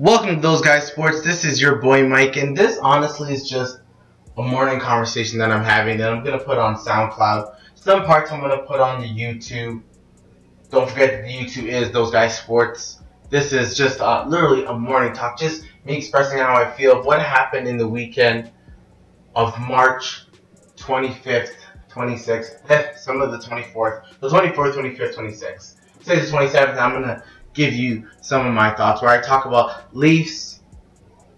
Welcome to Those Guys Sports. This is your boy Mike, and this honestly is just a morning conversation that I'm having that I'm gonna put on SoundCloud. Some parts I'm gonna put on the YouTube. Don't forget the YouTube is Those Guys Sports. This is just uh, literally a morning talk, just me expressing how I feel, what happened in the weekend of March 25th, 26th, eh, some of the 24th, the 24th, 25th, 26th. Say the 27th, I'm gonna give you some of my thoughts where I talk about Leafs,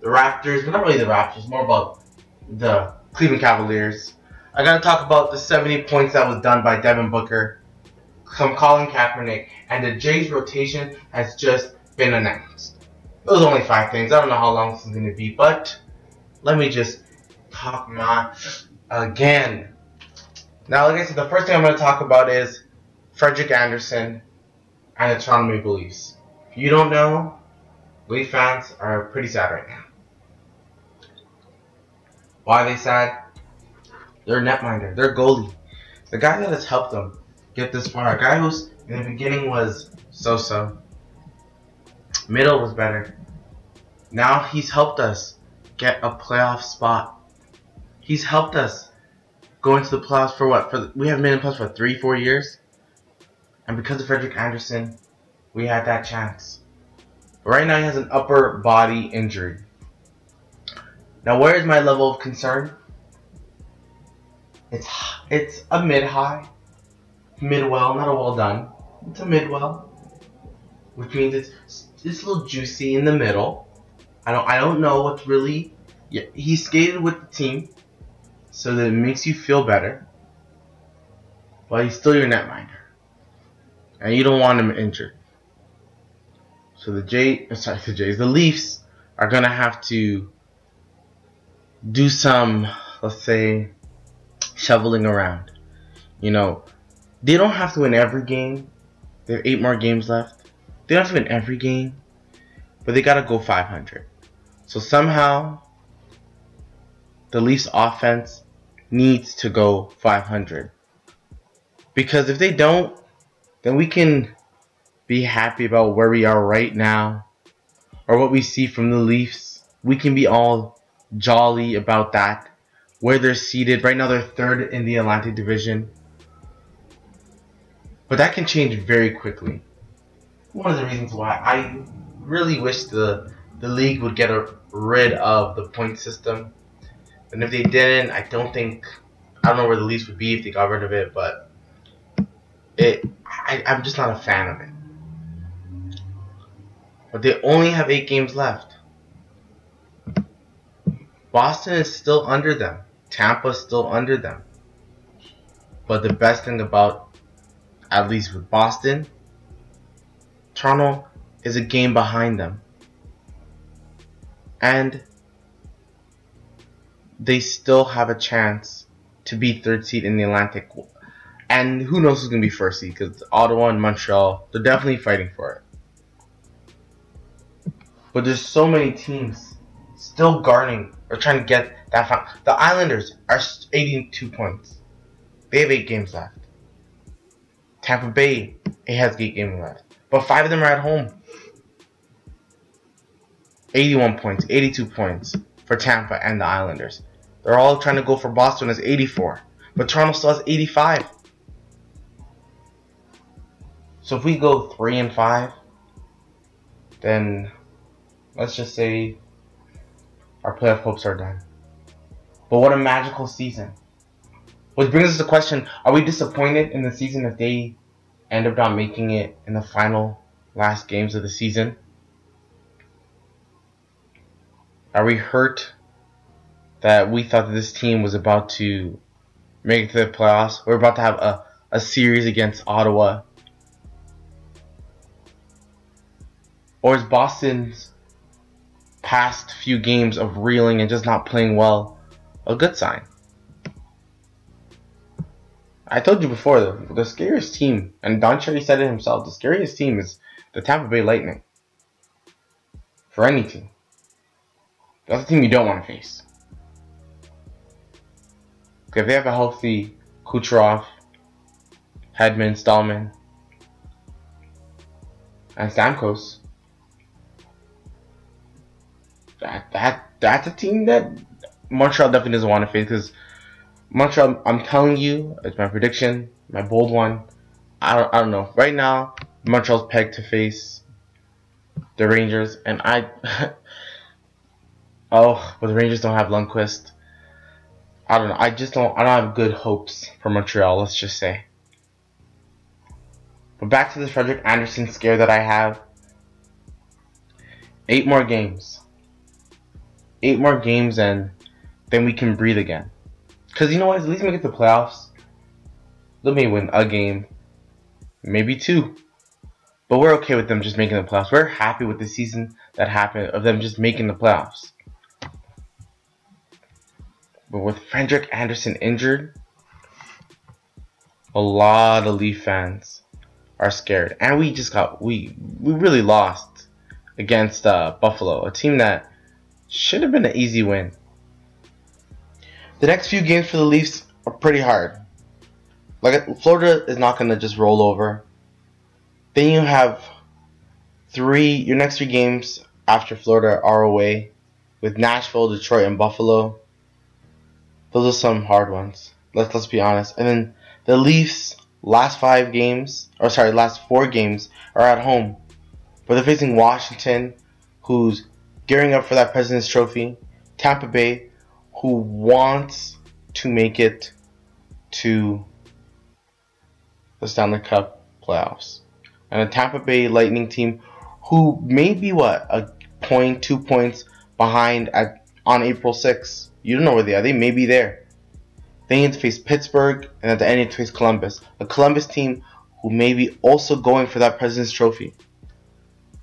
the Raptors, but not really the Raptors, more about the Cleveland Cavaliers. I gotta talk about the 70 points that was done by Devin Booker, some Colin Kaepernick, and the Jays rotation has just been announced. It was only five things. I don't know how long this is gonna be, but let me just talk my again. Now, like I said, the first thing I'm gonna talk about is Frederik Andersen and Maple Leafs. If you don't know, Leaf fans are pretty sad right now. Why are they sad? Their netminder, their goalie, the guy that has helped them get this far, a guy who's in the beginning was so-so, middle was better. Now he's helped us get a playoff spot. He's helped us go into the playoffs for what? For the, we haven't been in playoffs for three, four years. And because of Frederik Andersen, we had that chance. But right now he has an upper body injury. Now where is my level of concern? It's it's a mid high, mid well, not a well done. It's a mid well, which means it's it's a little juicy in the middle. I don't I don't know what's really. Yeah, he skated with the team, so that it makes you feel better. But he's still your netminder and you don't want him injured. So the J, sorry, the Jays, the Leafs are gonna have to do some, let's say, shoveling around. You know, they don't have to win every game. They have eight more games left. They don't have to win every game, but they gotta go 500. So somehow, the Leafs offense needs to go 500. Because if they don't, then we can be happy about where we are right now or what we see from the Leafs. We can be all jolly about that. Where they're seated. Right now they're third in the Atlantic Division. But that can change very quickly. One of the reasons why I really wish the the league would get a, rid of the point system. And if they didn't, I don't think I don't know where the Leafs would be if they got rid of it, but it I, I'm just not a fan of it. But they only have eight games left. Boston is still under them. Tampa is still under them. But the best thing about, at least with Boston, Toronto is a game behind them. And they still have a chance to be third seed in the Atlantic and who knows who's going to be first seed because Ottawa and Montreal, they're definitely fighting for it. But there's so many teams still guarding or trying to get that. Final. The Islanders are 82 points. They have eight games left. Tampa Bay, it has eight games left. But five of them are at home. 81 points, 82 points for Tampa and the Islanders. They're all trying to go for Boston as 84. But Toronto still has 85. So if we go three and five, then let's just say our playoff hopes are done. But what a magical season. Which brings us to the question, are we disappointed in the season if they end up not making it in the final last games of the season? Are we hurt that we thought that this team was about to make it to the playoffs? We're about to have a, a series against Ottawa Or is Boston's past few games of reeling and just not playing well a good sign? I told you before, the, the scariest team, and Don Cherry said it himself, the scariest team is the Tampa Bay Lightning. For any team. That's the team you don't want to face. If they have a healthy Kucherov, Hedman, Stralman, and Stamkos, that that that's a team that Montreal definitely doesn't want to face because Montreal. I'm telling you, it's my prediction, my bold one. I don't, I don't know. Right now, Montreal's pegged to face the Rangers, and I. oh, but the Rangers don't have Lundqvist. I don't know. I just don't. I don't have good hopes for Montreal. Let's just say. But back to this Frederik Andersen scare that I have. Eight more games. Eight more games, and then we can breathe again. Cause you know what? At least it to the playoffs. They may win a game, maybe two. But we're okay with them just making the playoffs. We're happy with the season that happened of them just making the playoffs. But with Frederik Andersen injured, a lot of Leaf fans are scared. And we just got we we really lost against uh, Buffalo, a team that should have been an easy win. The next few games for the Leafs are pretty hard. Like Florida is not going to just roll over. Then you have three. Your next three games after Florida are away, with Nashville, Detroit, and Buffalo. Those are some hard ones. Let's let's be honest. And then the Leafs last five games, or sorry, last four games are at home. But they're facing Washington, who's gearing up for that President's Trophy. Tampa Bay, who wants to make it to the Stanley Cup playoffs and a Tampa Bay Lightning team who may be what a point, two points behind at on April 6th. You don't know where they are. They may be there. They need to face Pittsburgh, and at the end, to face Columbus, a Columbus team who may be also going for that President's Trophy.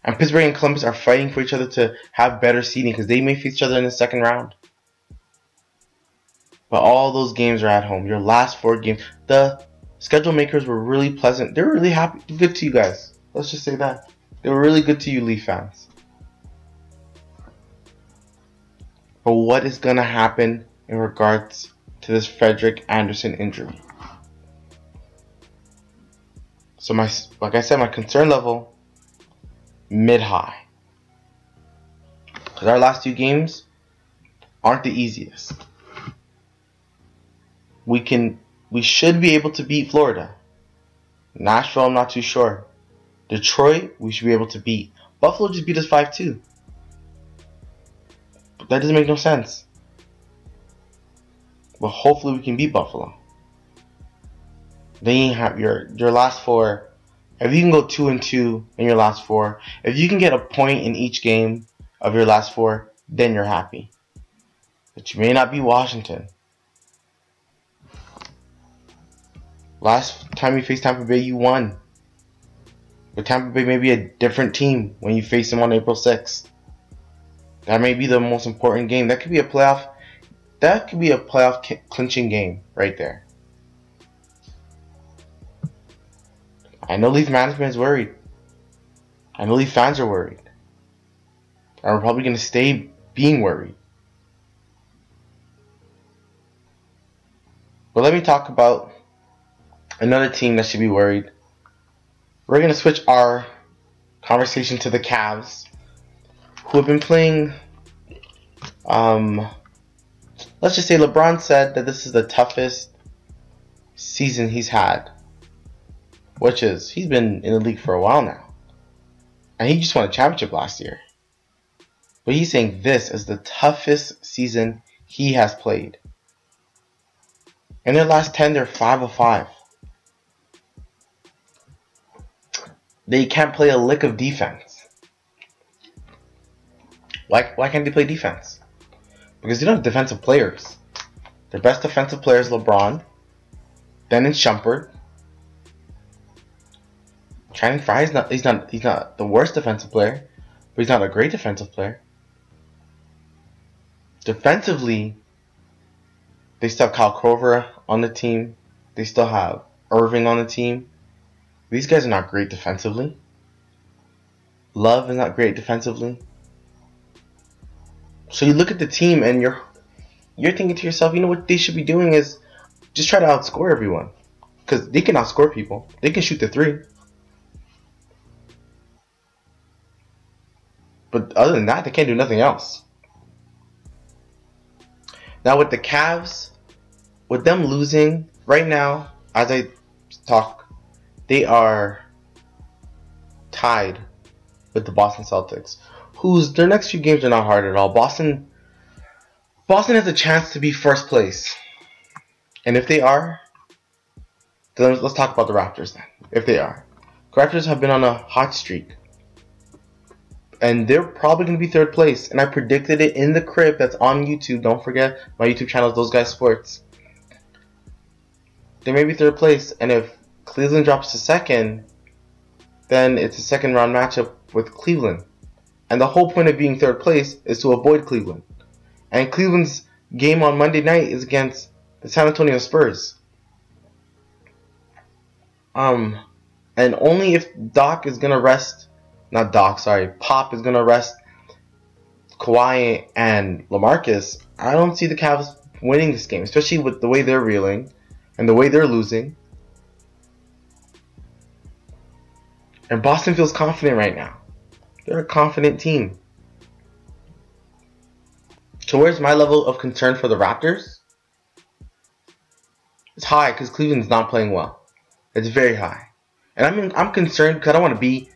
And Pittsburgh and Columbus are fighting for each other to have better seeding because they may face each other in the second round. But all those games are at home. Your last four games, the schedule makers were really pleasant. They were really happy, good to you guys. Let's just say that. They were really good to you, Leaf fans. But what is going to happen in regards to this Frederik Andersen injury? So my, like I said, my concern level mid high. Because our last two games aren't the easiest. We can we should be able to beat Florida. Nashville, I'm not too sure. Detroit, we should be able to beat. Buffalo just beat us 5 2. But that doesn't make no sense. But hopefully we can beat Buffalo. Then you have your your last four. If you can go two and two in your last four, if you can get a point in each game of your last four, then you're happy. But you may not be Washington. Last time you faced Tampa Bay, you won. But Tampa Bay may be a different team when you face them on April 6th. That may be the most important game. That could be a playoff. That could be a playoff clinching game right there. I know Leaf management is worried. I know Leaf fans are worried. And we're probably going to stay being worried. But let me talk about another team that should be worried. We're going to switch our conversation to the Cavs, who have been playing. Um, let's just say LeBron said that this is the toughest season he's had, which is he's been in the league for a while now, and he just won a championship last year. But he's saying this is the toughest season he has played. In their last 10, they're 5 of 5. they can't play a lick of defense. Why, why can't they play defense? Because they don't have defensive players. Their best defensive player is LeBron. Then it's Shumpert. Channing Frye is not he's not he's not the worst defensive player, but he's not a great defensive player. Defensively, they still have Kyle Korver on the team. They still have Irving on the team. These guys are not great defensively. Love is not great defensively. So you look at the team and you're you're thinking to yourself, you know what they should be doing is just try to outscore everyone. Because they can outscore people. They can shoot the three. But other than that, they can't do nothing else. Now with the Cavs, with them losing right now, as I talk, they are tied with the Boston Celtics, whose their next few games are not hard at all. Boston Boston has a chance to be first place. And if they are, then let's talk about the Raptors then. If they are. the Raptors have been on a hot streak. And they're probably going to be third place. And I predicted it in the crib that's on YouTube. Don't forget my YouTube channel is Those Guys Sports. They may be third place. And if Cleveland drops to second, then it's a second round matchup with Cleveland. And the whole point of being third place is to avoid Cleveland. And Cleveland's game on Monday night is against the San Antonio Spurs. Um, and only if Doc is gonna rest, not Doc, sorry, Pop is gonna rest Kawhi and LaMarcus. I don't see the Cavs winning this game, especially with the way they're reeling and the way they're losing. And Boston feels confident right now. They're a confident team. So where's my level of concern for the Raptors? It's high because Cleveland's not playing well. It's very high. And I mean, I'm concerned because I don't want to be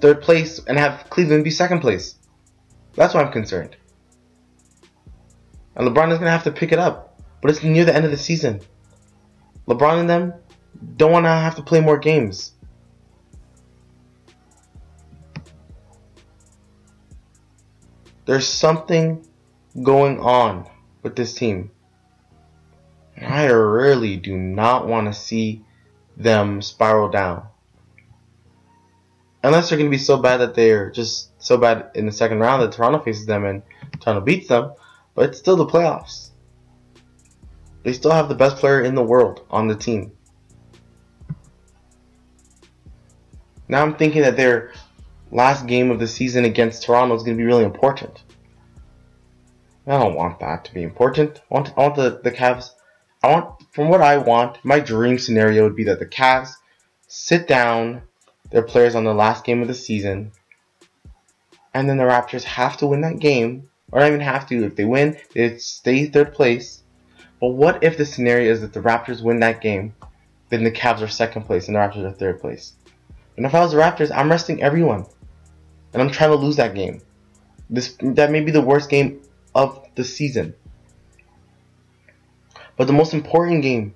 third place and have Cleveland be second place. That's why I'm concerned. And LeBron is going to have to pick it up. But it's near the end of the season. LeBron and them don't want to have to play more games. There's something going on with this team. And I really do not want to see them spiral down. Unless they're going to be so bad that they're just so bad in the second round that Toronto faces them and Toronto beats them, but it's still the playoffs. They still have the best player in the world on the team. Now I'm thinking that their last game of the season against Toronto is going to be really important. I don't want that to be important. I want, I want the, the Cavs. I want, from what I want, my dream scenario would be that the Cavs sit down their players on the last game of the season, and then the Raptors have to win that game, or not even have to. If they win, they stay third place. But what if the scenario is that the Raptors win that game, then the Cavs are second place and the Raptors are third place? And if I was the Raptors, I'm resting everyone, and I'm trying to lose that game. This that may be the worst game of the season. But the most important game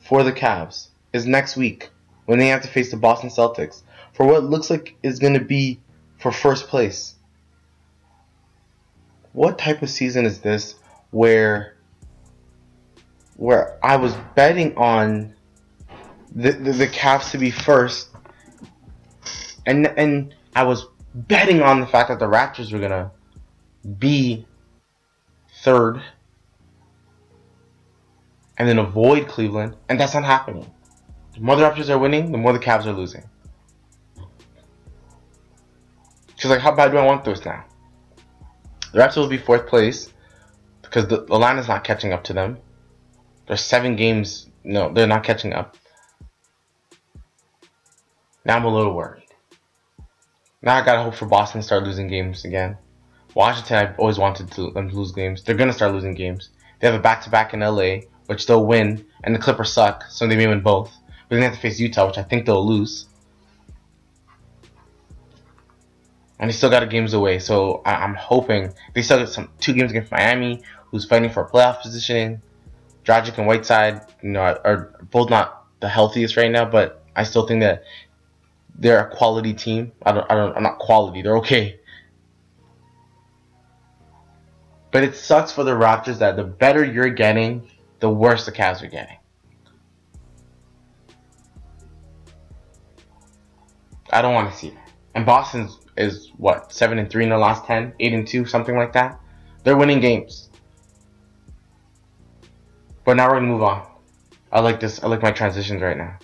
for the Cavs is next week when they have to face the Boston Celtics for what looks like is going to be for first place. What type of season is this where where I was betting on the, the, the Cavs to be first and and I was betting on the fact that the Raptors were going to be third, and then avoid Cleveland, and that's not happening. The more the Raptors are winning, the more the Cavs are losing. She's like, how bad do I want those now? The Raptors will be fourth place because the, the line is not catching up to them. There's seven games. No, they're not catching up. Now I'm a little worried. Now I gotta hope for Boston to start losing games again. Washington, I've always wanted to, them to lose games. They're gonna start losing games. They have a back-to-back in LA, which they'll win, and the Clippers suck, so they may win both. But then they have to face Utah, which I think they'll lose. And they still got games away, so I- am hoping they still got some two games against Miami, who's fighting for a playoff positioning. Dragic and Whiteside, you know, are, both not the healthiest right now, but I still think that they're a quality team. I don't, I don't, I'm not quality. They're okay. But it sucks for the Raptors that the better you're getting, the worse the Cavs are getting. I don't want to see that. And Boston is what seven and three in the last 10, 8 and two, something like that. They're winning games. But now we're gonna move on. I like this. I like my transitions right now.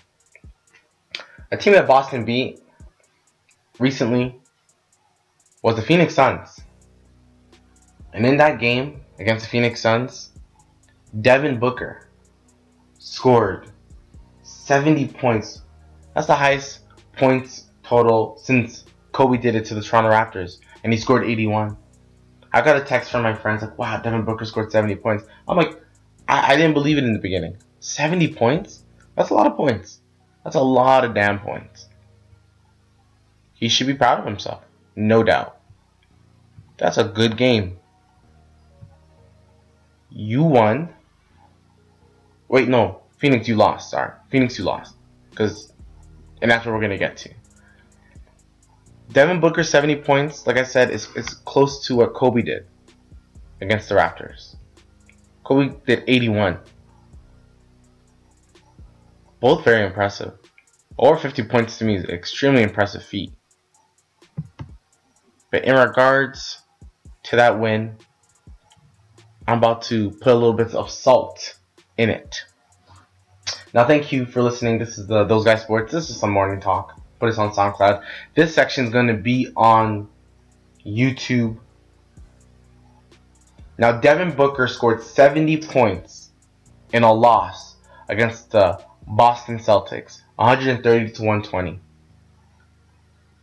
A team that Boston beat recently was the Phoenix Suns. And in that game against the Phoenix Suns, Devin Booker scored 70 points. That's the highest points total since Kobe did it to the Toronto Raptors, and he scored 81. I got a text from my friends like, wow, Devin Booker scored 70 points. I'm like, I, I didn't believe it in the beginning. 70 points? That's a lot of points. That's a lot of damn points. He should be proud of himself. No doubt. That's a good game. You won. Wait, no. Phoenix, you lost. Sorry. Phoenix, you lost. Because, and that's what we're to get to. Devin Booker, 70 points, like I said, is, is close to what Kobe did against the Raptors. Kobe did 81. Both very impressive. Over 50 points to me is an extremely impressive feat. But in regards to that win, I'm about to put a little bit of salt in it. Now, thank you for listening. This is the Those Guys Sports. This is some morning talk. Put this on SoundCloud. This section is going to be on YouTube. Now, Devin Booker scored 70 points in a loss against the Boston Celtics, 130 to 120.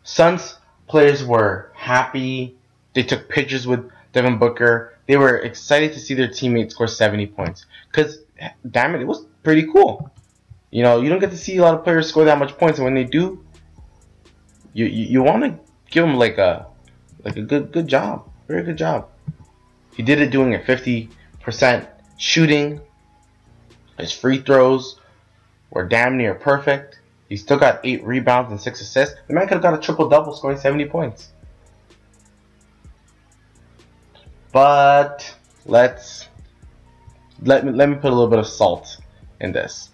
Suns players were happy. They took pictures with Devin Booker. They were excited to see their teammates score 70 points. Because, damn it, it was pretty cool. You know, you don't get to see a lot of players score that much points, and when they do, you you, you want to give him like a like a good good job, very good job. He did it doing a 50% shooting. His free throws were damn near perfect. He still got eight rebounds and six assists. The man could have got a triple double, scoring 70 points. But let's let me let me put a little bit of salt in this.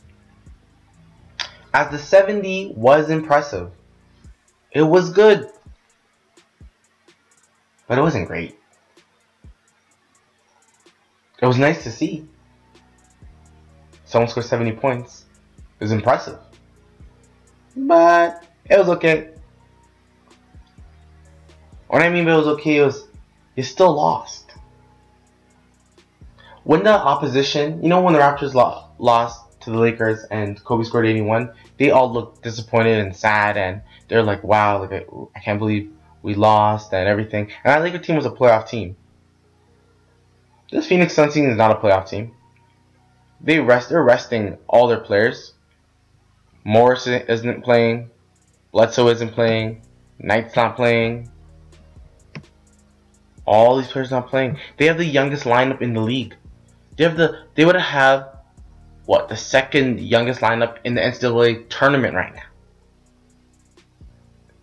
As the 70 was impressive, it was good, but it wasn't great. It was nice to see. Someone scored 70 points. It was impressive. But it was okay. What I mean by it was okay was you still lost. When the opposition, you know, when the Raptors lo- lost to the Lakers and Kobe scored 81, they all looked disappointed and sad, and they're like, "Wow, like I, can't believe we lost and everything." And that Lakers team was a playoff team. This Phoenix Suns team is not a playoff team. They rest. They're resting all their players. Morris isn't playing. Bledsoe isn't playing. Knight's not playing. All these players not playing. They have the youngest lineup in the league. They have the. They would have what the second youngest lineup in the NCAA tournament right now.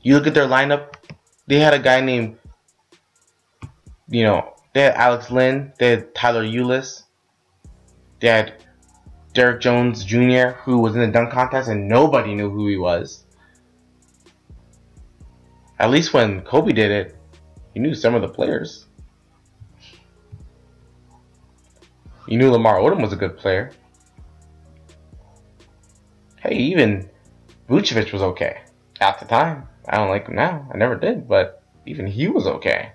You look at their lineup. They had a guy named, you know, they had Alex Len, They had Tyler Ulis. They had Derrick Jones Jr., who was in the dunk contest and nobody knew who he was. At least when Kobe did it, he knew some of the players. You knew Lamar Odom was a good player. Hey, even Vujacic was okay at the time. I don't like him now. I never did, but even he was okay.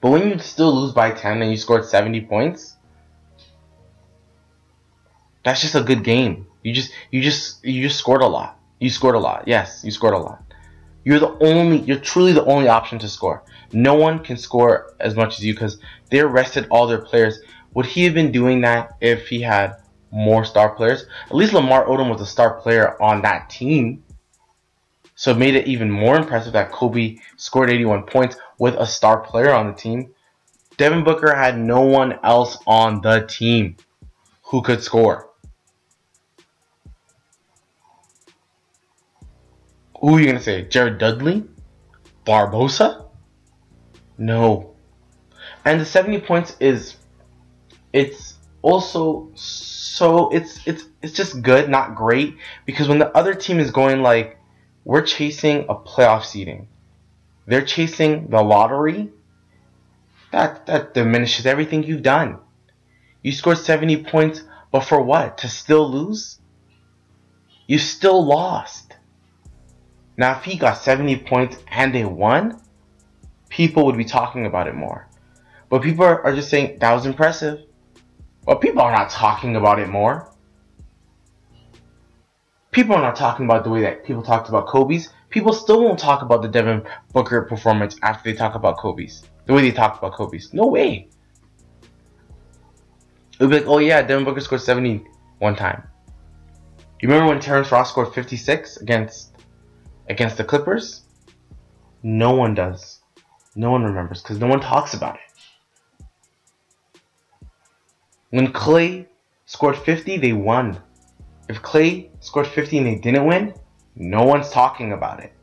But when you still lose by 10 and you scored 70 points, that's just a good game. You just you just you just scored a lot. You scored a lot. Yes, you scored a lot. You're the only you're truly the only option to score. No one can score as much as you because they rested all their players. Would he have been doing that if he had more star players? At least Lamar Odom was a star player on that team. So it made it even more impressive that Kobe scored 81 points with a star player on the team. Devin Booker had no one else on the team who could score. Who are you going to say? Jared Dudley? Barbosa? No. And the 70 points is it's also so it's it's it's just good, not great because when the other team is going like we're chasing a playoff seeding. They're chasing the lottery. That that diminishes everything you've done. You scored 70 points, but for what? To still lose? You still lost. Now, if he got 70 points and they won, people would be talking about it more. But people are, are just saying that was impressive. But people are not talking about it more. People are not talking about the way that people talked about Kobe's. people still won't talk about the Devin Booker performance after they talk about Kobe's. The way they talk about Kobe's. No way. It'll be like, oh yeah, Devin Booker scored 70 one time. You remember when Terrence Ross scored 56 against against the Clippers? No one does. No one remembers because no one talks about it. When Klay scored 50, they won. If Klay scored 50 and they didn't win, no one's talking about it.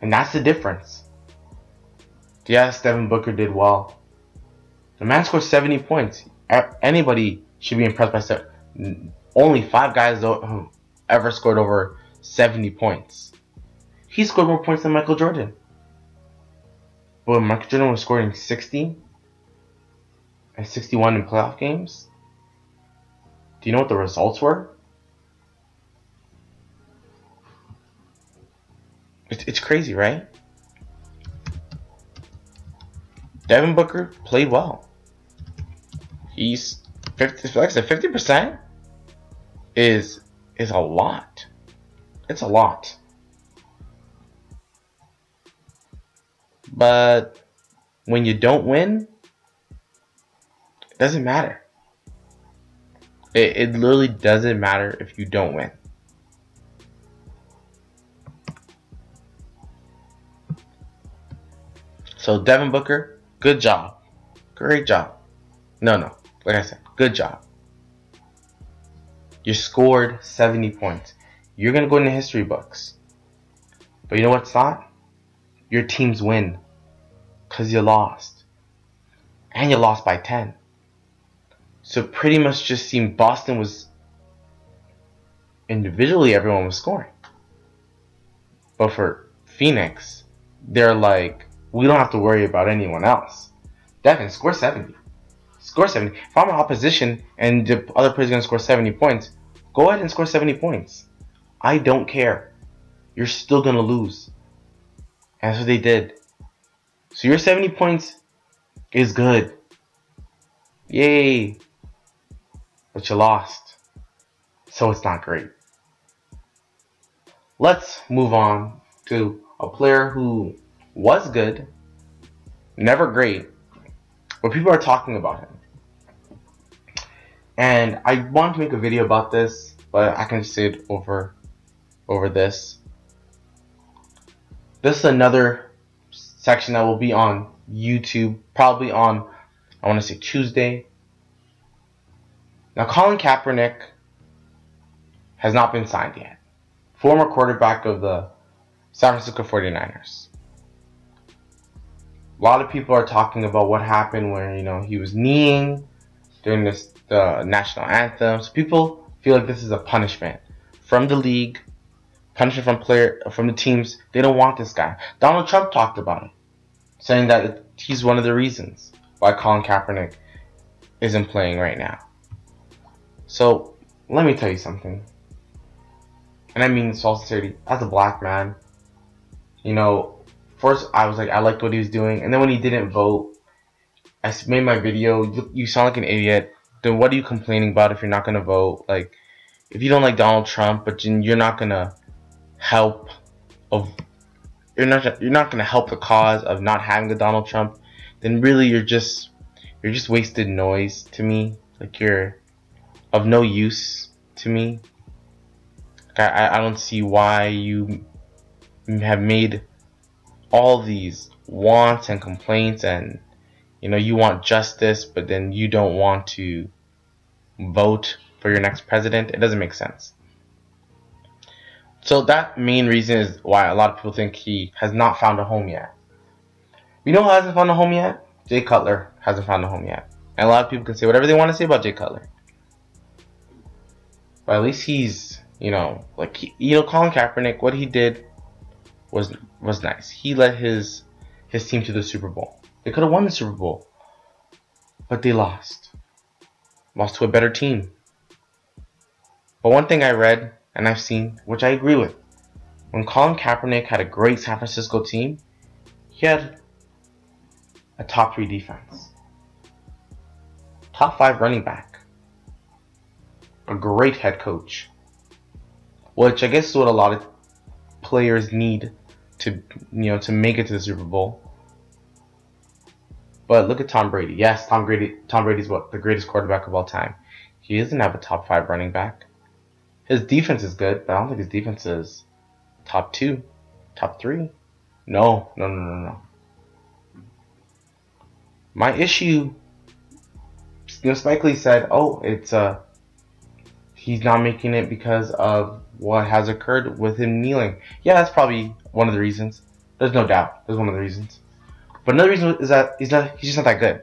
And that's the difference. Yes, Devin Booker did well. The man scored 70 points. Anybody should be impressed by seven. Only five guys have ever scored over 70 points. He scored more points than Michael Jordan. But Michael Jordan was scoring 60 and 61 in playoff games, do you know what the results were? It's, it's crazy, right? Devin Booker played well. He's 50, like I said, 50% is is a lot. It's a lot. But when you don't win, it doesn't matter. It, it literally doesn't matter if you don't win. So Devin Booker, good job. Great job. No, no. Like I said, good job. You scored 70 points. You're going to go in the history books. But you know what's not? Your team's win. Because you lost. And you lost by 10. So pretty much just seemed Boston was individually everyone was scoring. But for Phoenix, they're like, we don't have to worry about anyone else. Devin, score 70. Score 70. If I'm in opposition and the other player's gonna score 70 points, go ahead and score 70 points. I don't care. You're still gonna lose. And that's what they did. So your 70 points is good. Yay but you lost. So it's not great. Let's move on to a player who was good, never great, but people are talking about him. And I want to make a video about this, but I can say it over over this. This is another section that will be on YouTube, probably on I want to say Tuesday now, Colin Kaepernick has not been signed yet. Former quarterback of the San Francisco 49ers. A lot of people are talking about what happened when, you know, he was kneeing during this the national anthem. So people feel like this is a punishment from the league, punishment from player from the teams. They don't want this guy. Donald Trump talked about it, saying that he's one of the reasons why Colin Kaepernick isn't playing right now. So, let me tell you something. And I mean this all sincerity. As a black man, you know, first I was like, I liked what he was doing. And then when he didn't vote, I made my video. You, you sound like an idiot. Then what are you complaining about if you're not going to vote? Like, if you don't like Donald Trump, but you're not going to help of you're not you're not going to help the cause of not having a Donald Trump, then really you're just you're just wasted noise to me. Like you're of no use to me. I, I don't see why you have made all these wants and complaints and you know you want justice but then you don't want to vote for your next president. It doesn't make sense. So that main reason is why a lot of people think he has not found a home yet. You know who hasn't found a home yet. Jay cutler hasn't found a home yet. And a lot of people can say whatever they want to say about jay cutler but at least he's, you know, like he, you know, Colin Kaepernick, what he did was was nice. He led his his team to the Super Bowl. They could have won the Super Bowl, but they lost. Lost to a better team. But one thing I read and I've seen, which I agree with, when Colin Kaepernick had a great San Francisco team, he had a top three defense, top five running back, a great head coach, which I guess is what a lot of players need to you know to make it to the Super Bowl. But look at Tom Brady. Yes, Tom Brady. Tom Brady's what the greatest quarterback of all time. He doesn't have a top five running back. His defense is good, but I don't think his defense is top two, top three. No, no, no, no, no. My issue, you know, Spike Lee said, "Oh, it's uh, he's not making it because of what has occurred with him kneeling." Yeah, that's probably one of the reasons. There's no doubt. There's one of the reasons. But another reason is that he's not. He's just not that good.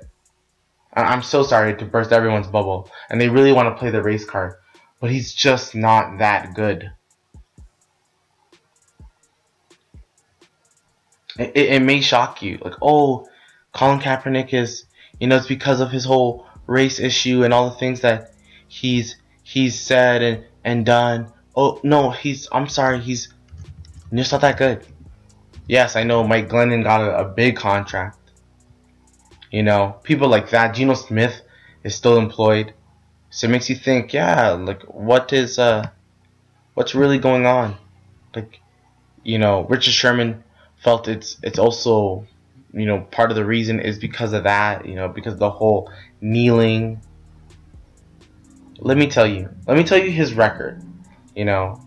I'm so sorry to burst everyone's bubble, and they really want to play the race card, but he's just not that good. It, it, it may shock you, like, oh, Colin Kaepernick is, you know, it's because of his whole race issue and all the things that he's he's said and and done. Oh no, he's. I'm sorry, he's just not that good. Yes, I know Mike Glennon got a, a big contract. You know, people like that. Geno Smith is still employed. So it makes you think, yeah, like what is uh what's really going on? Like, you know, Richard Sherman felt it's it's also you know part of the reason is because of that you know because the whole kneeling let me tell you let me tell you his record you know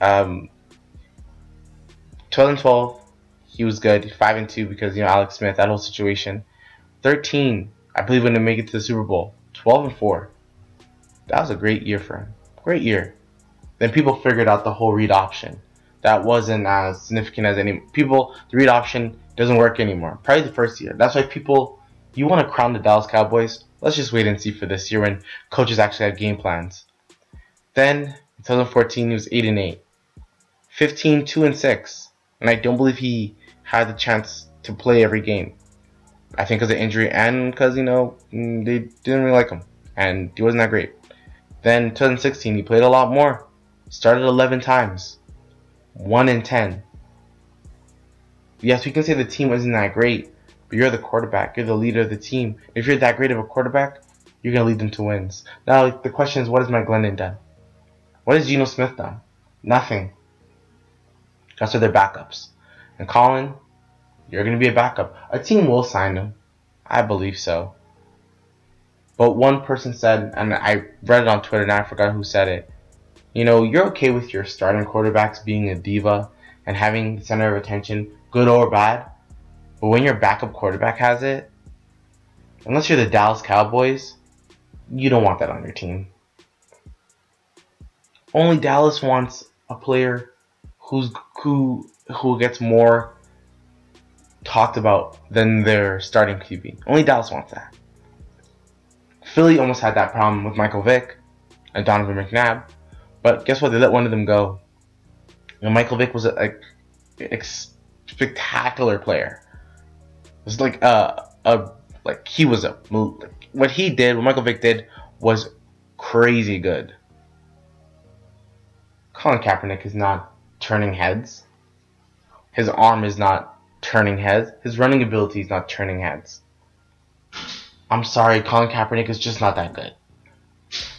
um 2012 he was good 5 and 2 because you know alex smith that whole situation 13 i believe when they make it to the super bowl 12 and 4 that was a great year for him great year then people figured out the whole read option that wasn't as significant as any people. The read option doesn't work anymore. Probably the first year. That's why people, you want to crown the Dallas Cowboys. Let's just wait and see for this year when coaches actually have game plans. Then 2014 he was eight and eight. 15 two and six, and I don't believe he had the chance to play every game. I think because of injury and because you know mm, they didn't really like him and he wasn't that great. Then 2016 he played a lot more. Started 11 times. 1 in 10. Yes, we can say the team wasn't that great, but you're the quarterback. You're the leader of the team. If you're that great of a quarterback, you're going to lead them to wins. Now, the question is, what has Mike Glennon done? What has Geno Smith done? Nothing. That's why they're backups. And Colin, you're going to be a backup. A team will sign him. I believe so. But one person said, and I read it on Twitter and I forgot who said it. You know, you're okay with your starting quarterbacks being a diva and having the center of attention, good or bad. But when your backup quarterback has it, unless you're the Dallas Cowboys, you don't want that on your team. Only Dallas wants a player who's who who gets more talked about than their starting QB. Only Dallas wants that. Philly almost had that problem with Michael Vick and Donovan McNabb. But guess what? They let one of them go. And Michael Vick was a, a, a spectacular player. It was like a, a like he was a like, what he did, what Michael Vick did was crazy good. Colin Kaepernick is not turning heads. His arm is not turning heads. His running ability is not turning heads. I'm sorry, Colin Kaepernick is just not that good.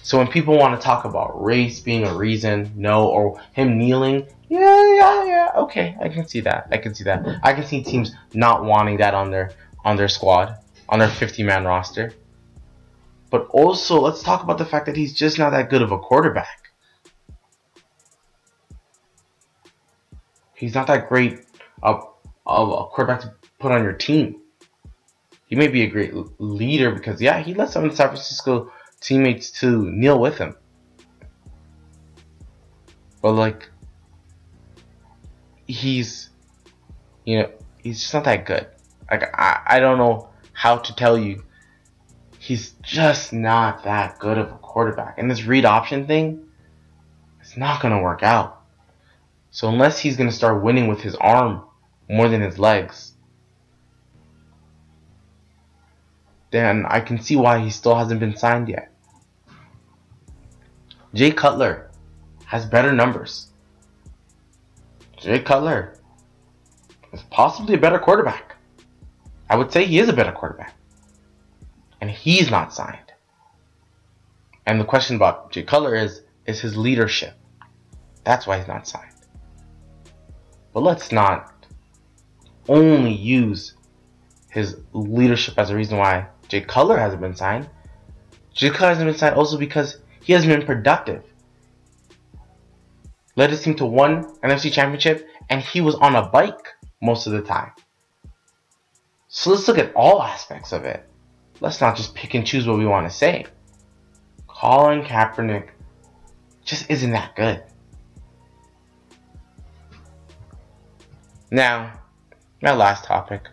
So when people want to talk about race being a reason, no, or him kneeling, yeah, yeah, yeah, okay, I can see that. I can see that. I can see teams not wanting that on their on their squad, on their 50 man roster. But also, let's talk about the fact that he's just not that good of a quarterback. He's not that great of, of a quarterback to put on your team. He may be a great leader because, yeah, he led some of the San Francisco teammates to kneel with him. But like he's you know, he's just not that good. Like I, I don't know how to tell you. He's just not that good of a quarterback. And this read option thing, it's not gonna work out. So unless he's gonna start winning with his arm more than his legs, then I can see why he still hasn't been signed yet. Jay Cutler has better numbers. Jay Cutler is possibly a better quarterback. I would say he is a better quarterback. And he's not signed. And the question about Jay Cutler is is his leadership. That's why he's not signed. But let's not only use his leadership as a reason why Jay Cutler hasn't been signed. Jay Cutler hasn't been signed also because he hasn't been productive. Led his team to one NFC championship and he was on a bike most of the time. So let's look at all aspects of it. Let's not just pick and choose what we want to say. Colin Kaepernick just isn't that good. Now, my last topic,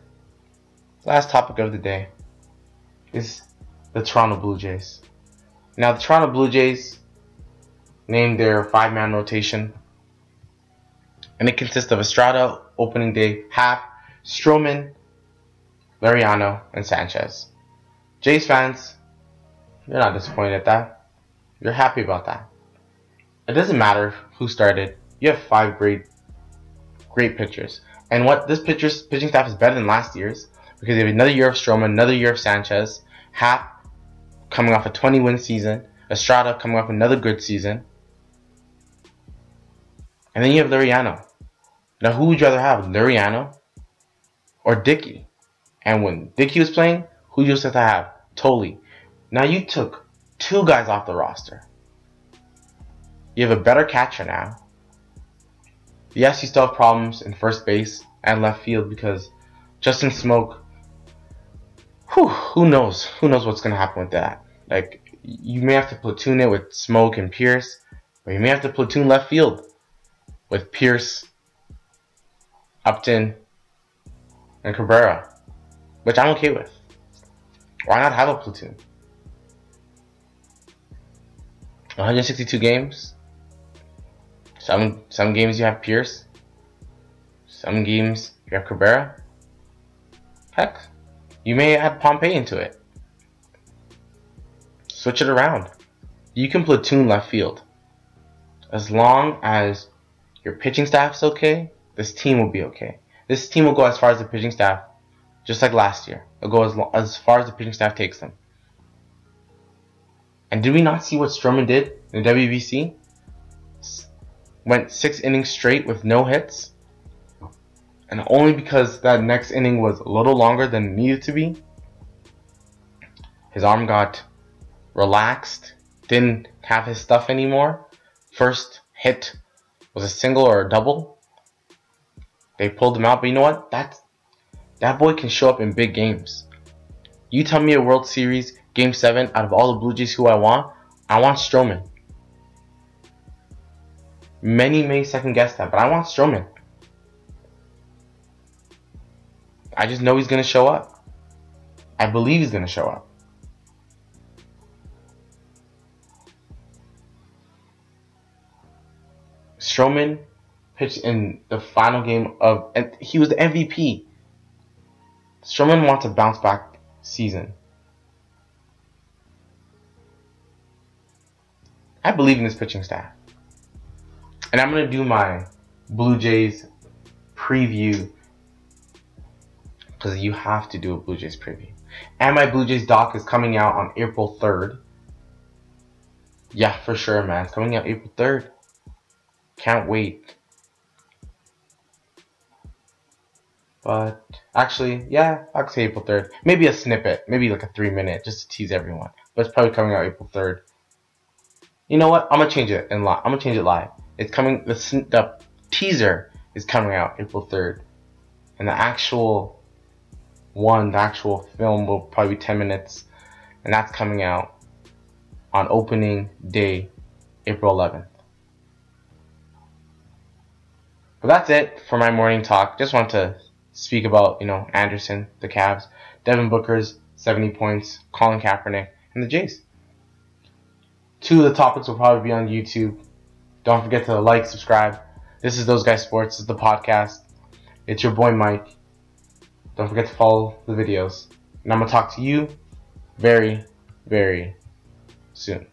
last topic of the day, is the Toronto Blue Jays. Now, the Toronto Blue Jays named their five man rotation, and it consists of Estrada, opening day, Happ, Stroman, Liriano, and Sanchez. Jays fans, you're not disappointed at that. You're happy about that. It doesn't matter who started. You have five great, great pitchers. And what this pitcher's pitching staff is better than last year's because they have another year of Stroman, another year of Sanchez, Happ coming off a 20 win season, Estrada coming off another good season. And then you have Liriano. Now, who would you rather have, Liriano or Dickey? And when Dickey was playing, who you used to have? Thole. Now you took two guys off the roster. You have a better catcher now. Yes, you still have problems in first base and left field because Justin Smoak. Whew, who knows? Who knows what's gonna happen with that? Like you may have to platoon it with Smoak and Pearce, or you may have to platoon left field with Pearce, Upton, and Cabrera, which I'm okay with. Why not have a platoon? 162 games. Some some games you have Pearce. Some games you have Cabrera. Heck, you may add Pompey into it. Switch it around. You can platoon left field. As long as your pitching staff's okay, this team will be okay. This team will go as far as the pitching staff, just like last year. It'll go as, as far as the pitching staff takes them. And did we not see what Stroman did in the WBC? Went six innings straight with no hits. And only because that next inning was a little longer than it needed to be, his arm got relaxed, didn't have his stuff anymore. First hit was a single or a double. They pulled him out, but you know what? That that boy can show up in big games. You tell me a World Series Game 7 out of all the Blue Jays who I want, I want Stroman. Many may second guess that, but I want Stroman. I just know he's to show up. I believe he's to show up. Stroman pitched in the final game of, and he was the MVP. Stroman wants a bounce back season. I believe in this pitching staff. And I'm going to do my Blue Jays preview because you have to do a Blue Jays preview. And my Blue Jays doc is coming out on April 3rd. Yeah, for sure, man. It's coming out April 3rd. Can't wait. But actually, yeah, I'll say April 3rd. Maybe a snippet, maybe like a three minute, just to tease everyone. But it's probably coming out April 3rd. You know what? I'm gonna change it in live. I'm gonna change it live. It's coming. The, the teaser is coming out April 3rd, and the actual one, the actual film will probably be 10 minutes, and that's coming out on opening day, April 11th. But that's it for my morning talk. Just want to speak about, you know, Andersen, the Cavs, Devin Booker's 70 points, Colin Kaepernick, and the Jays. Two of the topics will probably be on YouTube. Don't forget to like, subscribe. This is Those Guys Sports. This is the podcast. It's your boy Mike. Don't forget to follow the videos. And I'm going to talk to you very, very soon.